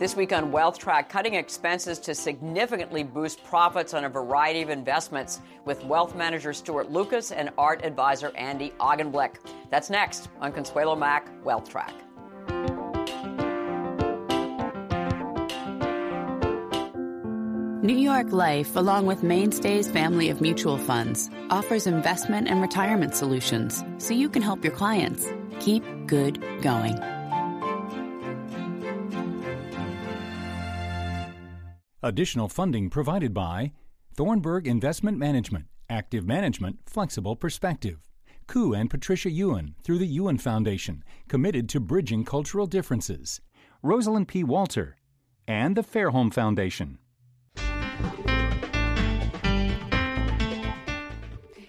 This week on Wealth Track, cutting expenses to significantly boost profits on a variety of investments with wealth manager Stuart Lucas and art advisor Andy Augenblick. That's next on Consuelo Mack Wealth Track. New York Life, along with Mainstay's family of mutual funds, offers investment and retirement solutions so you can help your clients keep good going. Additional funding provided by Thornburg Investment Management, Active Management, Flexible Perspective. Koo and Patricia Yuen through the Yuen Foundation, committed to bridging cultural differences. Rosalind P. Walter and the Fairholme Foundation.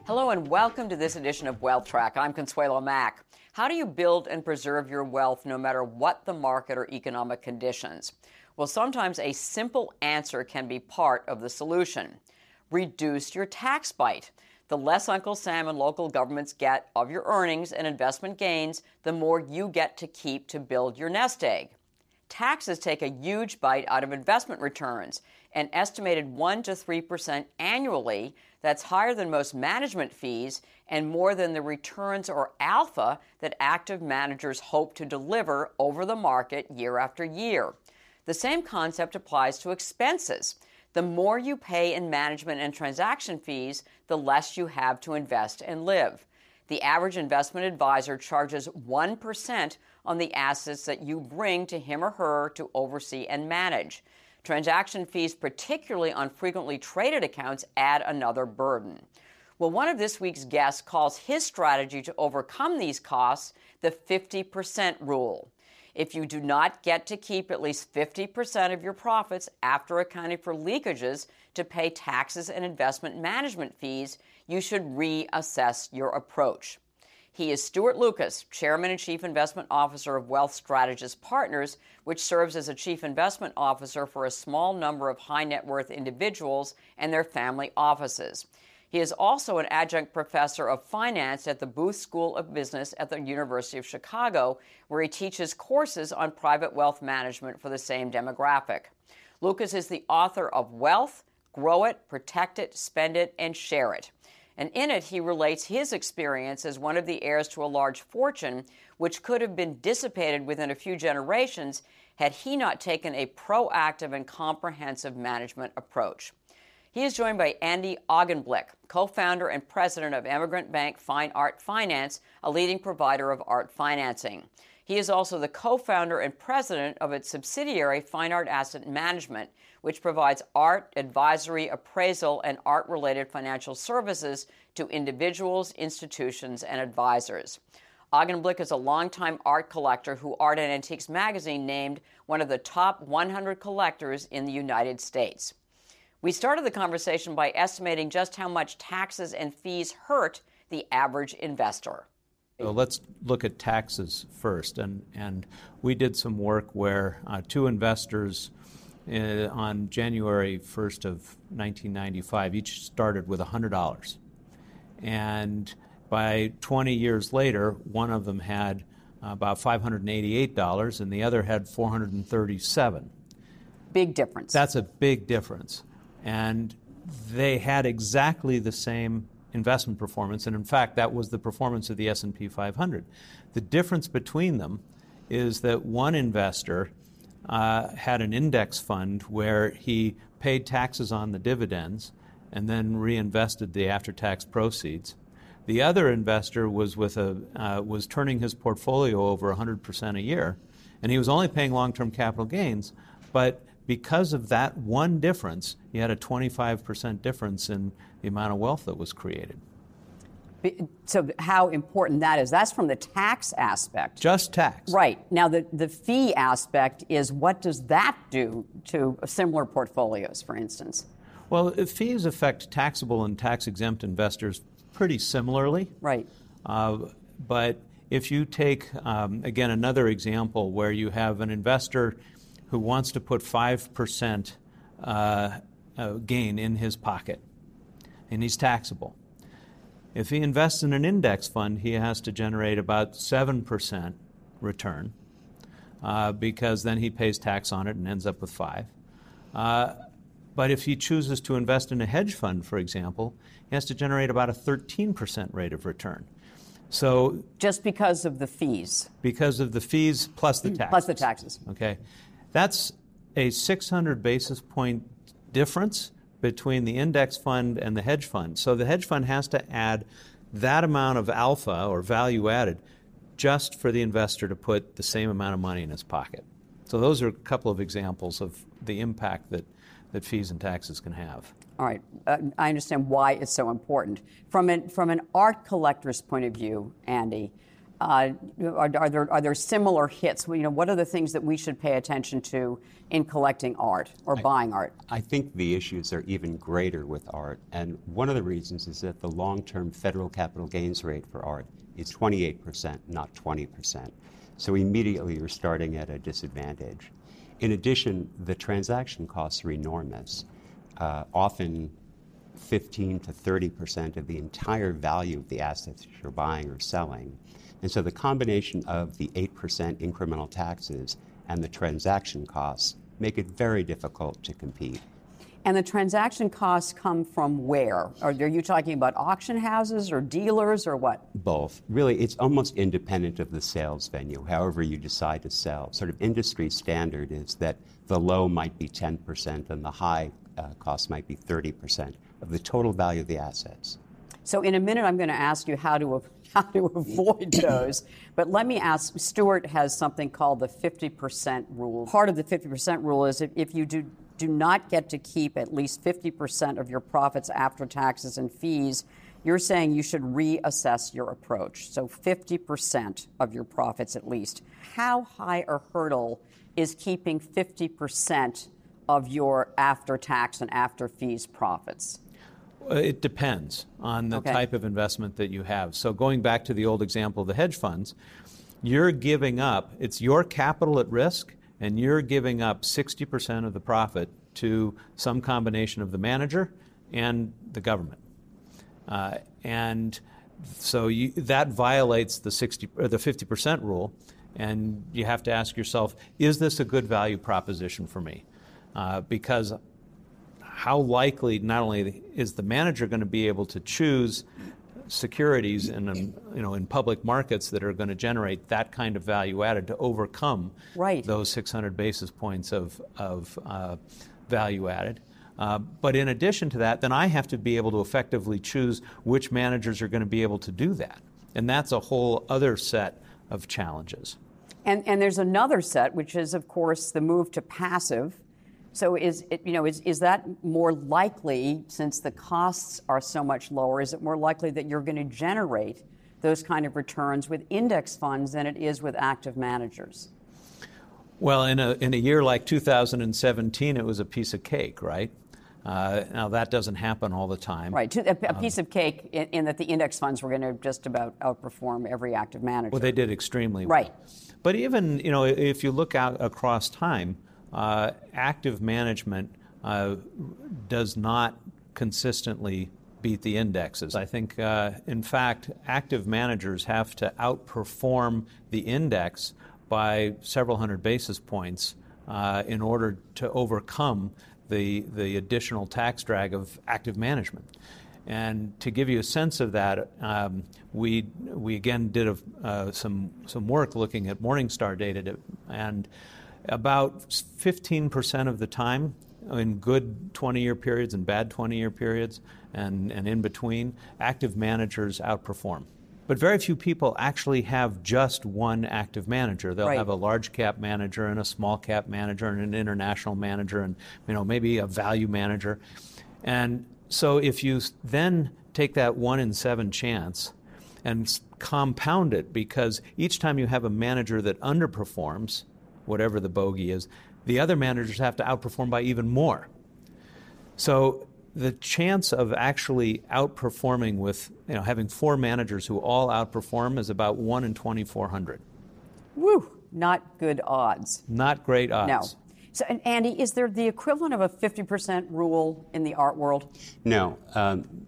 Hello and welcome to this edition of Wealth Track. I'm Consuelo Mack. How do you build and preserve your wealth no matter what the market or economic conditions? Well, sometimes a simple answer can be part of the solution. Reduce your tax bite. The less Uncle Sam and local governments get of your earnings and investment gains, the more you get to keep to build your nest egg. Taxes take a huge bite out of investment returns, an estimated 1 to 3% annually. That's higher than most management fees and more than the returns or alpha that active managers hope to deliver over the market year after year. The same concept applies to expenses. The more you pay in management and transaction fees, the less you have to invest and live. The average investment advisor charges 1% on the assets that you bring to him or her to oversee and manage. Transaction fees, particularly on frequently traded accounts, add another burden. Well, one of this week's guests calls his strategy to overcome these costs the 50% rule. If you do not get to keep at least 50% of your profits after accounting for leakages to pay taxes and investment management fees, you should reassess your approach. He is Stuart Lucas, Chairman and Chief Investment Officer of Wealth Strategist Partners, which serves as a Chief Investment Officer for a small number of high net worth individuals and their family offices. He is also an adjunct professor of finance at the Booth School of Business at the University of Chicago, where he teaches courses on private wealth management for the same demographic. Lucas is the author of Wealth Grow It, Protect It, Spend It, and Share It. And in it, he relates his experience as one of the heirs to a large fortune, which could have been dissipated within a few generations had he not taken a proactive and comprehensive management approach. He is joined by Andy Augenblick, co founder and president of Emigrant Bank Fine Art Finance, a leading provider of art financing. He is also the co founder and president of its subsidiary, Fine Art Asset Management, which provides art, advisory, appraisal, and art related financial services to individuals, institutions, and advisors. Augenblick is a longtime art collector who Art and Antiques magazine named one of the top 100 collectors in the United States. We started the conversation by estimating just how much taxes and fees hurt the average investor. So let's look at taxes first. And, and we did some work where uh, two investors uh, on January 1st of 1995 each started with $100. And by 20 years later, one of them had about $588 and the other had 437. Big difference. That's a big difference and they had exactly the same investment performance and in fact that was the performance of the S&P 500 the difference between them is that one investor uh, had an index fund where he paid taxes on the dividends and then reinvested the after-tax proceeds. The other investor was with a uh, was turning his portfolio over 100% a year and he was only paying long-term capital gains but because of that one difference, you had a 25% difference in the amount of wealth that was created. So, how important that is? That's from the tax aspect. Just tax. Right. Now, the, the fee aspect is what does that do to similar portfolios, for instance? Well, fees affect taxable and tax exempt investors pretty similarly. Right. Uh, but if you take, um, again, another example where you have an investor who wants to put 5% uh, uh, gain in his pocket, and he's taxable. If he invests in an index fund, he has to generate about 7% return uh, because then he pays tax on it and ends up with 5 uh, but if he chooses to invest in a hedge fund, for example, he has to generate about a 13% rate of return. So just because of the fees, because of the fees plus the taxes, plus the taxes. Okay, that's a 600 basis point difference between the index fund and the hedge fund. So the hedge fund has to add that amount of alpha or value added just for the investor to put the same amount of money in his pocket. So those are a couple of examples of the impact that, that fees and taxes can have. All right, uh, I understand why it's so important. From an, from an art collector's point of view, Andy, uh, are, are, there, are there similar hits? You know, what are the things that we should pay attention to in collecting art or I, buying art? I think the issues are even greater with art. And one of the reasons is that the long term federal capital gains rate for art is 28%, not 20%. So immediately you're starting at a disadvantage. In addition, the transaction costs are enormous uh, often 15 to 30 percent of the entire value of the assets you're buying or selling. And so the combination of the 8% incremental taxes and the transaction costs make it very difficult to compete. And the transaction costs come from where? Are, are you talking about auction houses or dealers or what? Both. Really, it's almost independent of the sales venue, however you decide to sell. Sort of industry standard is that the low might be 10% and the high uh, cost might be 30% of the total value of the assets. So, in a minute, I'm going to ask you how to, how to avoid those. But let me ask Stuart has something called the 50% rule. Part of the 50% rule is if, if you do, do not get to keep at least 50% of your profits after taxes and fees, you're saying you should reassess your approach. So 50% of your profits at least. How high a hurdle is keeping 50% of your after tax and after fees profits? Uh, it depends on the okay. type of investment that you have. So, going back to the old example of the hedge funds, you're giving up, it's your capital at risk, and you're giving up 60% of the profit to some combination of the manager and the government. Uh, and so you, that violates the 60 or the 50% rule, and you have to ask yourself, is this a good value proposition for me? uh, because how likely not only is the manager going to be able to choose securities in you know in public markets that are going to generate that kind of value added to overcome right. those 600 basis points of of uh, value added. Uh, but in addition to that, then I have to be able to effectively choose which managers are going to be able to do that, and that's a whole other set of challenges. And and there's another set, which is of course the move to passive so is it, you know is, is that more likely since the costs are so much lower? Is it more likely that you're going to generate those kind of returns with index funds than it is with active managers? Well, in a in a year like 2017, it was a piece of cake, right? Uh, now that doesn't happen all the time. Right, a, a piece um, of cake in, in, that the index funds were going to just about outperform every active manager. Well, they did extremely well. Right. But even you know if you look out across time uh, active management uh, does not consistently beat the indexes. I think, uh, in fact, active managers have to outperform the index by several hundred basis points uh, in order to overcome the, the additional tax drag of active management. And to give you a sense of that, um, we, we again did a, uh, some, some work looking at Morningstar data, to, and about 15% of the time in good 20 year periods and bad 20 year periods and, and in between, active managers outperform. But very few people actually have just one active manager. They'll right. have a large cap manager and a small cap manager and an international manager and you know maybe a value manager. And so if you then take that one in seven chance and compound it, because each time you have a manager that underperforms, whatever the bogey is, the other managers have to outperform by even more. So the chance of actually outperforming with, you know, having four managers who all outperform is about 1 in 2,400. Woo, not good odds. Not great odds. No. So, and Andy, is there the equivalent of a 50% rule in the art world? No. Um,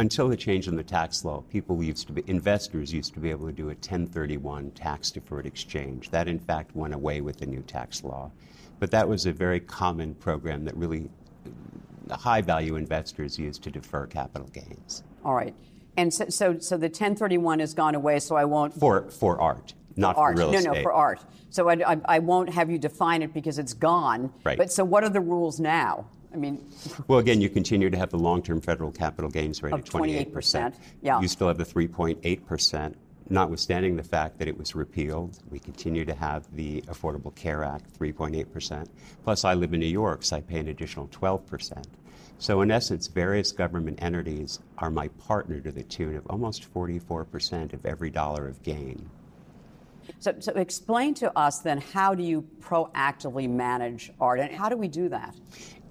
until the change in the tax law, people used to be, investors used to be able to do a 1031 tax deferred exchange. That, in fact, went away with the new tax law. But that was a very common program that really uh, high value investors used to defer capital gains. All right. And so, so, so the 1031 has gone away, so I won't. For, for art, not for art. for real no, estate. No, for art. So I, I, I, won't have you define it because it's gone. Right. But so what are the rules now? I mean. Well, again, you continue to have the long term federal capital gains rate of 28%. 28%. Yeah. You still have the 3.8%. Notwithstanding the fact that it was repealed, we continue to have the Affordable Care Act, 3.8%. Plus, I live in New York, so I pay an additional 12%. So, in essence, various government entities are my partner to the tune of almost 44% of every dollar of gain. So, so, explain to us then how do you proactively manage art and how do we do that?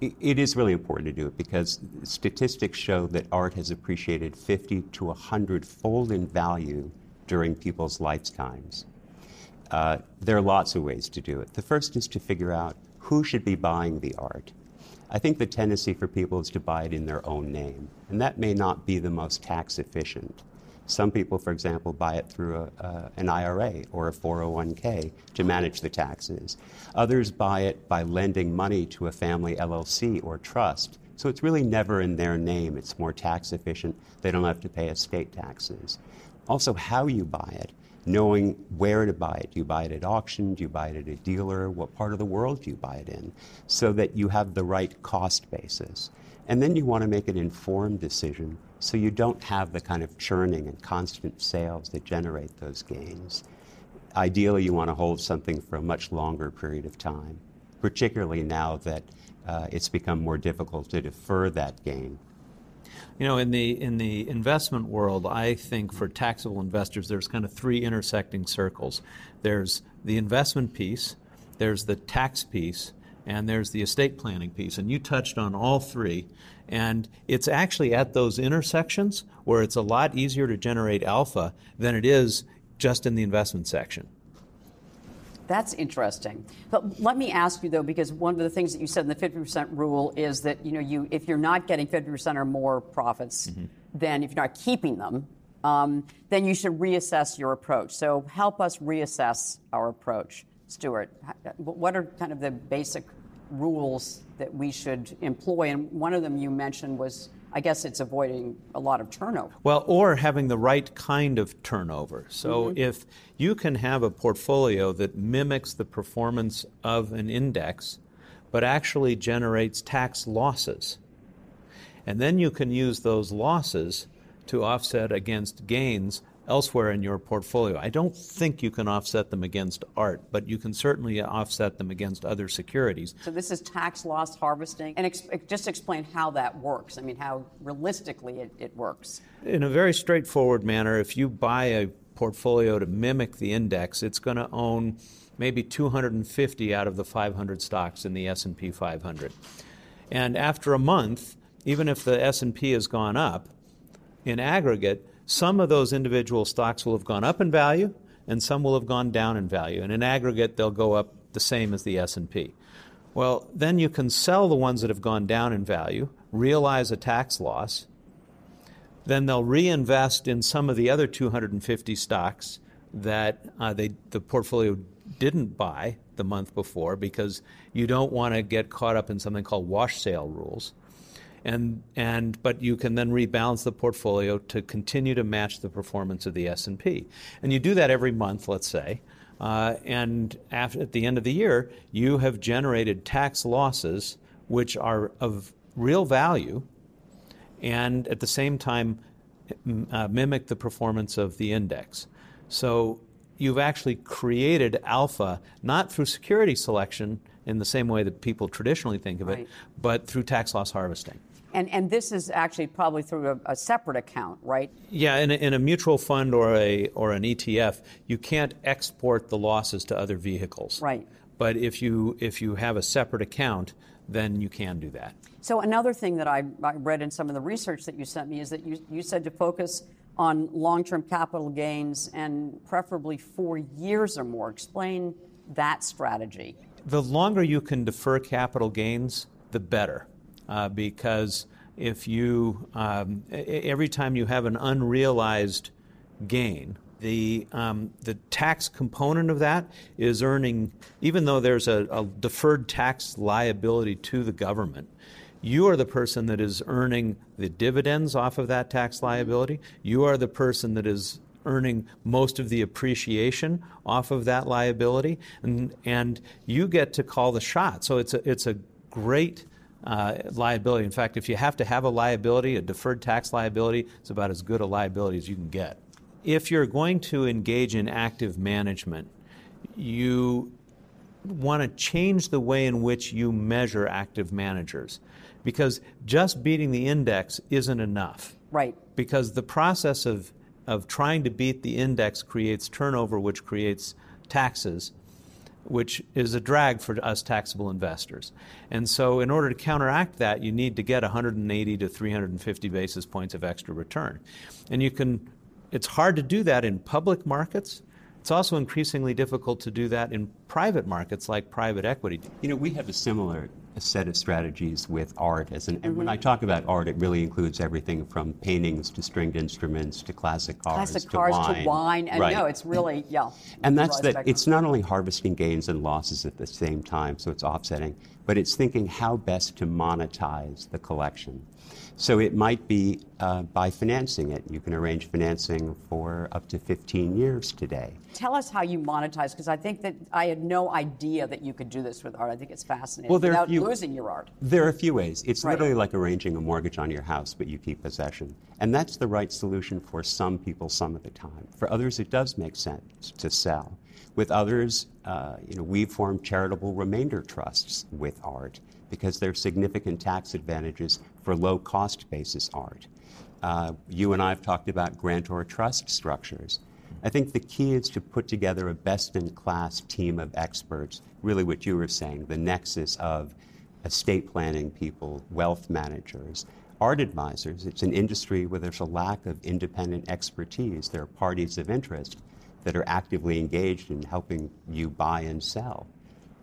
It is really important to do it because statistics show that art has appreciated 50 to 100 fold in value during people's lifetimes. Uh, there are lots of ways to do it. The first is to figure out who should be buying the art. I think the tendency for people is to buy it in their own name, and that may not be the most tax efficient. Some people, for example, buy it through a, an IRA or a 401k to manage the taxes. Others buy it by lending money to a family LLC or trust. So it's really never in their name. It's more tax efficient. They don't have to pay estate taxes. Also, how you buy it, knowing where to buy it. Do you buy it at auction? Do you buy it at a dealer? What part of the world do you buy it in? So that you have the right cost basis. And then you want to make an informed decision so you don't have the kind of churning and constant sales that generate those gains. Ideally, you want to hold something for a much longer period of time, particularly now that uh, it's become more difficult to defer that gain. You know, in the in the investment world, I think for taxable investors, there's kind of three intersecting circles. There's the investment piece, there's the tax piece, and there's the estate planning piece. And you touched on all three. And it's actually at those intersections where it's a lot easier to generate alpha than it is just in the investment section. That's interesting. But let me ask you though, because one of the things that you said in the 50% rule is that you know you if you're not getting 50% or more profits, mm-hmm. then if you're not keeping them, um, then you should reassess your approach. So help us reassess our approach, Stuart. What are kind of the basic rules that we should employ? And one of them you mentioned was, I guess it's avoiding a lot of turnover. Well, or having the right kind of turnover. So mm-hmm. if you can have a portfolio that mimics the performance of an index, but actually generates tax losses, and then you can use those losses to offset against gains elsewhere in your portfolio. I don't think you can offset them against art, but you can certainly offset them against other securities. So this is tax loss harvesting, and ex- just explain how that works. I mean, how realistically it, it works. In a very straightforward manner, if you buy a portfolio to mimic the index, it's going to own maybe 250 out of the 500 stocks in the S&P 500. And after a month, even if the S&P has gone up, in aggregate, some of those individual stocks will have gone up in value and some will have gone down in value and in aggregate they'll go up the same as the S&P. Well, then you can sell the ones that have gone down in value, realize a tax loss, then they'll reinvest in some of the other 250 stocks that uh, they, the portfolio didn't buy the month before because you don't want to get caught up in something called wash sale rules but you can then rebalance the portfolio to continue to match the performance of the S&P. And you do that every month, let's say. Uh, and at the end of the year, you have generated tax losses which are of real value and at the same time uh, mimic the performance of the index. So you've actually created alpha not through security selection in the same way that people traditionally think of it, but through tax loss harvesting. And, and this is actually probably through a, a separate account, right? Yeah, in a, in a mutual fund or, a, or an ETF, you can't export the losses to other vehicles. Right. But if you, if you have a separate account, then you can do that. So, another thing that I, I read in some of the research that you sent me is that you, you said to focus on long term capital gains and preferably four years or more. Explain that strategy. The longer you can defer capital gains, the better uh, because if you um, every time you have an unrealized gain, the um, the tax component of that is earning, even though there's a, a deferred tax liability to the government. You are the person that is earning the dividends off of that tax liability. You are the person that is earning most of the appreciation off of that liability, and, and you get to call the shot. So it's a, it's a great uh, liability. In fact, if you have to have a liability, a deferred tax liability, it's about as good a liability as you can get. If you're going to engage in active management, you want to change the way in which you measure active managers because just beating the index isn't enough. Right. Because the process of, of trying to beat the index creates turnover, which creates taxes which is a drag for us taxable investors. And so, in order to counteract that, you need to get 180 to 350 basis points of extra return. And you can, it's hard to do that in public markets. It's also increasingly difficult to do that in private markets like private equity. You know, we have a similar a set of strategies with art. As an, mm-hmm. And when I talk about art, it really includes everything from paintings to stringed instruments to classic cars classic to cars wine. to wine. And right. no, it's really, yeah. And that's that it's not only harvesting gains and losses at the same time, so it's offsetting, but it's thinking how best to monetize the collection. So it might be uh, by financing it. You can arrange financing for up to 15 years today. Tell us how you monetize, because I think that I had no idea that you could do this with art. I think it's fascinating well, without few, losing your art. There are a few ways. It's right. literally like arranging a mortgage on your house, but you keep possession. And that's the right solution for some people some of the time. For others, it does make sense to sell. With others, uh, you know, we've formed charitable remainder trusts with art because there are significant tax advantages for low cost basis art. Uh, you and I have talked about grantor trust structures. I think the key is to put together a best in class team of experts, really what you were saying, the nexus of estate planning people, wealth managers, art advisors. It's an industry where there's a lack of independent expertise. There are parties of interest that are actively engaged in helping you buy and sell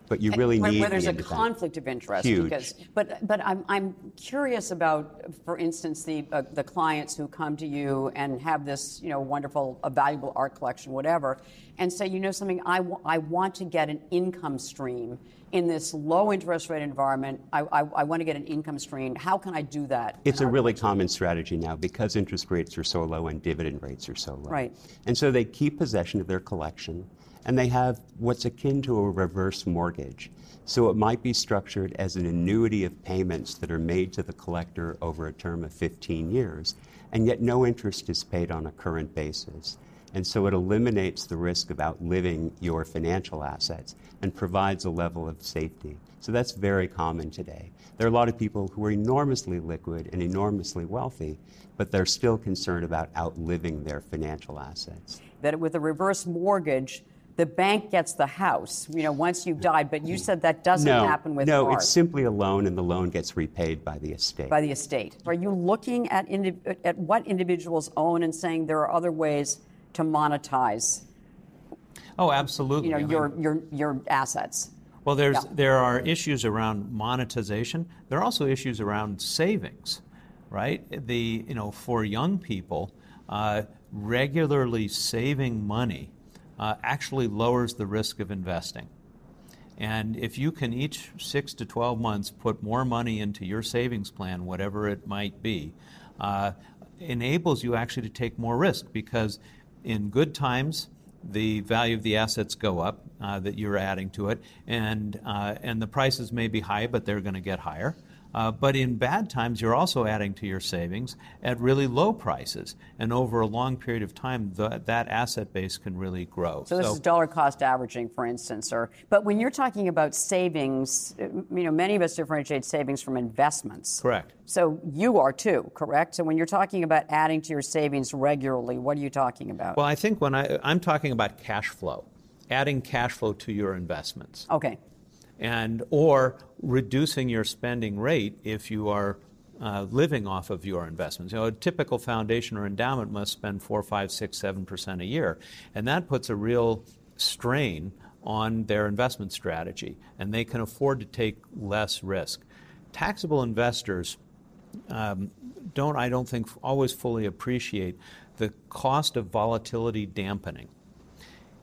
but you really need where there's the a conflict of interest. Huge. Because, but but I'm I'm curious about, for instance, the uh, the clients who come to you and have this you know wonderful, a valuable art collection, whatever, and say, you know something, I, w- I want to get an income stream in this low interest rate environment. I, I, I want to get an income stream. How can I do that? It's a really common strategy now because interest rates are so low and dividend rates are so low. Right. And so they keep possession of their collection and they have what's akin to a reverse mortgage. So it might be structured as an annuity of payments that are made to the collector over a term of 15 years, and yet no interest is paid on a current basis. And so it eliminates the risk of outliving your financial assets and provides a level of safety. So that's very common today. There are a lot of people who are enormously liquid and enormously wealthy, but they're still concerned about outliving their financial assets. That with a reverse mortgage, the bank gets the house, you know, once you've died. But you said that doesn't no, happen with no, art. it's simply a loan, and the loan gets repaid by the estate. By the estate. Are you looking at indi- at what individuals own and saying there are other ways to monetize? Oh, absolutely. You know, I mean, your your your assets. Well, there's Yeah. there are issues around monetization. There are also issues around savings, right? The you know for young people, uh, regularly saving money uh, actually lowers the risk of investing. And if you can each six to 12 months put more money into your savings plan, whatever it might be, uh, enables you actually to take more risk because in good times, the value of the assets go up uh, that you're adding to it, and, uh, and the prices may be high, but they're going to get higher. Uh, but in bad times, you're also adding to your savings at really low prices. And over a long period of time, the, that asset base can really grow. So, this is dollar cost averaging, for instance. Or, but when you're talking about savings, you know, many of us differentiate savings from investments. Correct. So you are too, correct? So when you're talking about adding to your savings regularly, what are you talking about? Well, I think when I, I'm talking about cash flow, adding cash flow to your investments. Okay and or reducing your spending rate if you are uh, living off of your investments. You know, a typical foundation or endowment must spend four, five, six, seven percent a year, and that puts a real strain on their investment strategy, and they can afford to take less risk. Taxable investors um, don't, I don't think, always fully appreciate the cost of volatility dampening.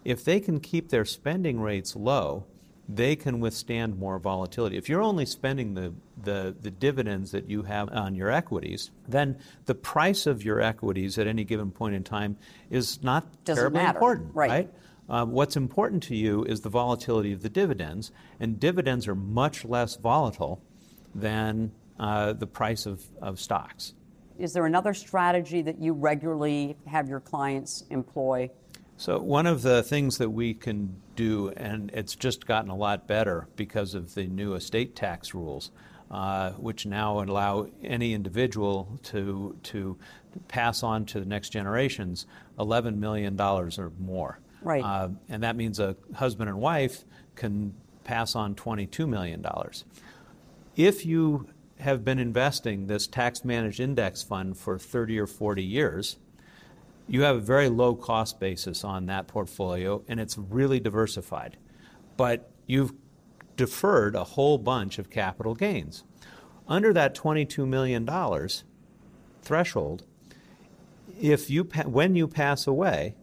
If they can keep their spending rates low, they can withstand more volatility. If you're only spending the, the, the, dividends that you have on your equities, then the price of your equities at any given point in time is not Doesn't terribly matter. important, right? right? Um, what's important to you is the volatility of the dividends, and dividends are much less volatile than uh, the price of, of stocks. Is there another strategy that you regularly have your clients employ? So, one of the things that we can do, and it's just gotten a lot better because of the new estate tax rules, uh, which now allow any individual to, to pass on to the next generations $11 million or more. Right. Uh, and that means a husband and wife can pass on $22 million. If you have been investing this tax managed index fund for 30 or 40 years, you have a very low cost basis on that portfolio and it's really diversified. But you've deferred a whole bunch of capital gains. Under that $22 million threshold, if you when you pass away,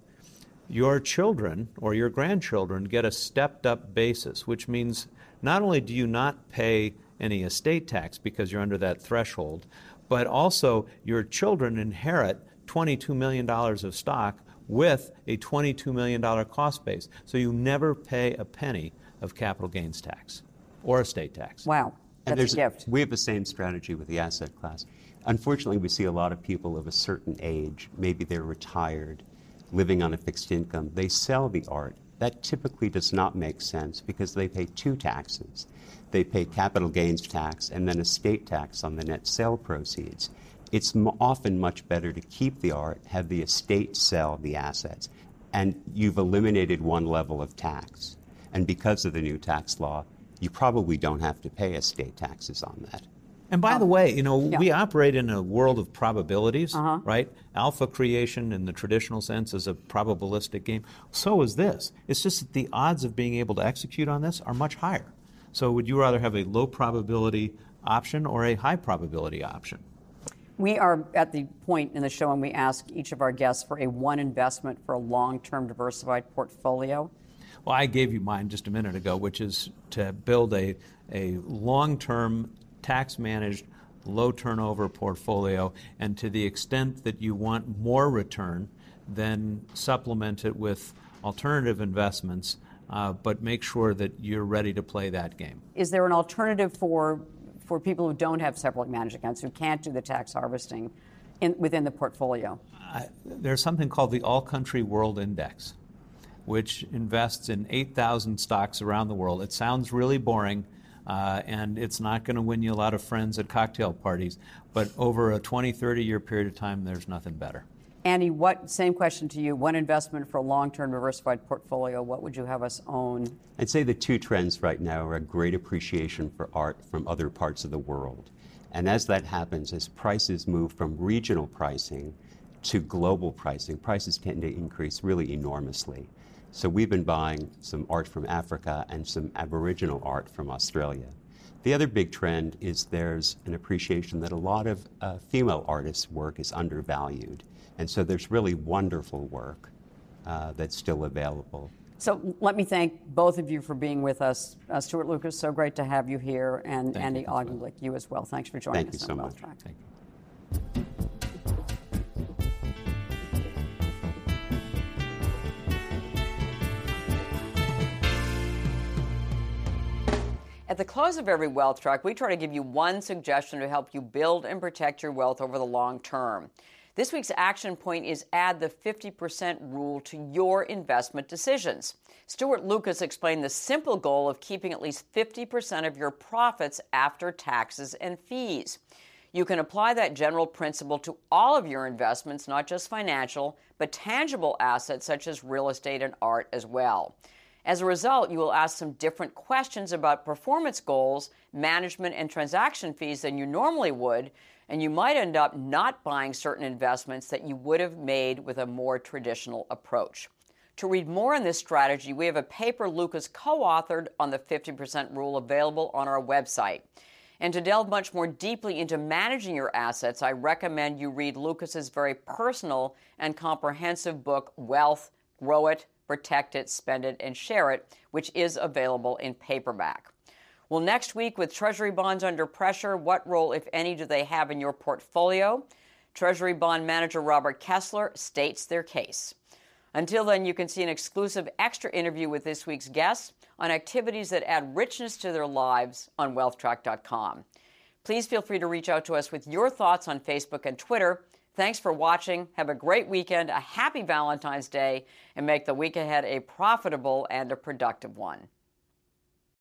your children or your grandchildren get a stepped up basis, which means not only do you not pay any estate tax because you're under that threshold, but also your children inherit $22 million of stock with a $22 million cost base. So you never pay a penny of capital gains tax or estate tax. Wow. That's a gift. We have the same strategy with the asset class. Unfortunately, we see a lot of people of a certain age, maybe they're retired, living on a fixed income. They sell the art. That typically does not make sense because they pay two taxes. They pay capital gains tax and then estate tax on the net sale proceeds it's often much better to keep the art, have the estate sell the assets, and you've eliminated one level of tax. And because of the new tax law, you probably don't have to pay estate taxes on that. And by the way, you know, yeah. we operate in a world of probabilities, uh-huh. right? Alpha creation in the traditional sense is a probabilistic game. So is this. It's just that the odds of being able to execute on this are much higher. So would you rather have a low probability option or a high probability option? We are at the point in the show when we ask each of our guests for a one investment for a long term diversified portfolio. Well, I gave you mine just a minute ago, which is to build a, a long term, tax managed, low turnover portfolio. And to the extent that you want more return, then supplement it with alternative investments, uh, but make sure that you're ready to play that game. Is there an alternative for for people who don't have separately managed accounts, who can't do the tax harvesting in, within the portfolio? Uh, there's something called the All Country World Index, which invests in 8,000 stocks around the world. It sounds really boring. Uh, and it's not going to win you a lot of friends at cocktail parties. But over a 20, 30 year period of time, there's nothing better. Andy, what same question to you? One investment for a long-term diversified portfolio. What would you have us own? I'd say the two trends right now are a great appreciation for art from other parts of the world. And as that happens, as prices move from regional pricing to global pricing, prices tend to increase really enormously. So we've been buying some art from Africa and some Aboriginal art from Australia. The other big trend is there's an appreciation that a lot of uh, female artists' work is undervalued. And so there's really wonderful work uh, that's still available. So let me thank both of you for being with us. Uh, Stuart Lucas, so great to have you here, and thank Andy you. Augenblick, you as well. Thanks for joining thank us you so on much. Track. Thank you. At the close of every wealth track, we try to give you one suggestion to help you build and protect your wealth over the long term. This week's action point is add the 50% rule to your investment decisions. Stuart Lucas explained the simple goal of keeping at least 50% of your profits after taxes and fees. You can apply that general principle to all of your investments, not just financial, but tangible assets such as real estate and art as well. As a result, you will ask some different questions about performance goals, management, and transaction fees than you normally would, and you might end up not buying certain investments that you would have made with a more traditional approach. To read more on this strategy, we have a paper Lucas co authored on the 50% rule available on our website. And to delve much more deeply into managing your assets, I recommend you read Lucas's very personal and comprehensive book, Wealth Grow It, Protect It, Spend It, and Share It, which is available in paperback. Well, next week, with Treasury bonds under pressure, what role, if any, do they have in your portfolio? Treasury bond manager Robert Kessler states their case. Until then, you can see an exclusive extra interview with this week's guests on activities that add richness to their lives on wealthtrack.com. Please feel free to reach out to us with your thoughts on Facebook and Twitter. Thanks for watching. Have a great weekend, a happy Valentine's Day, and make the week ahead a profitable and a productive one.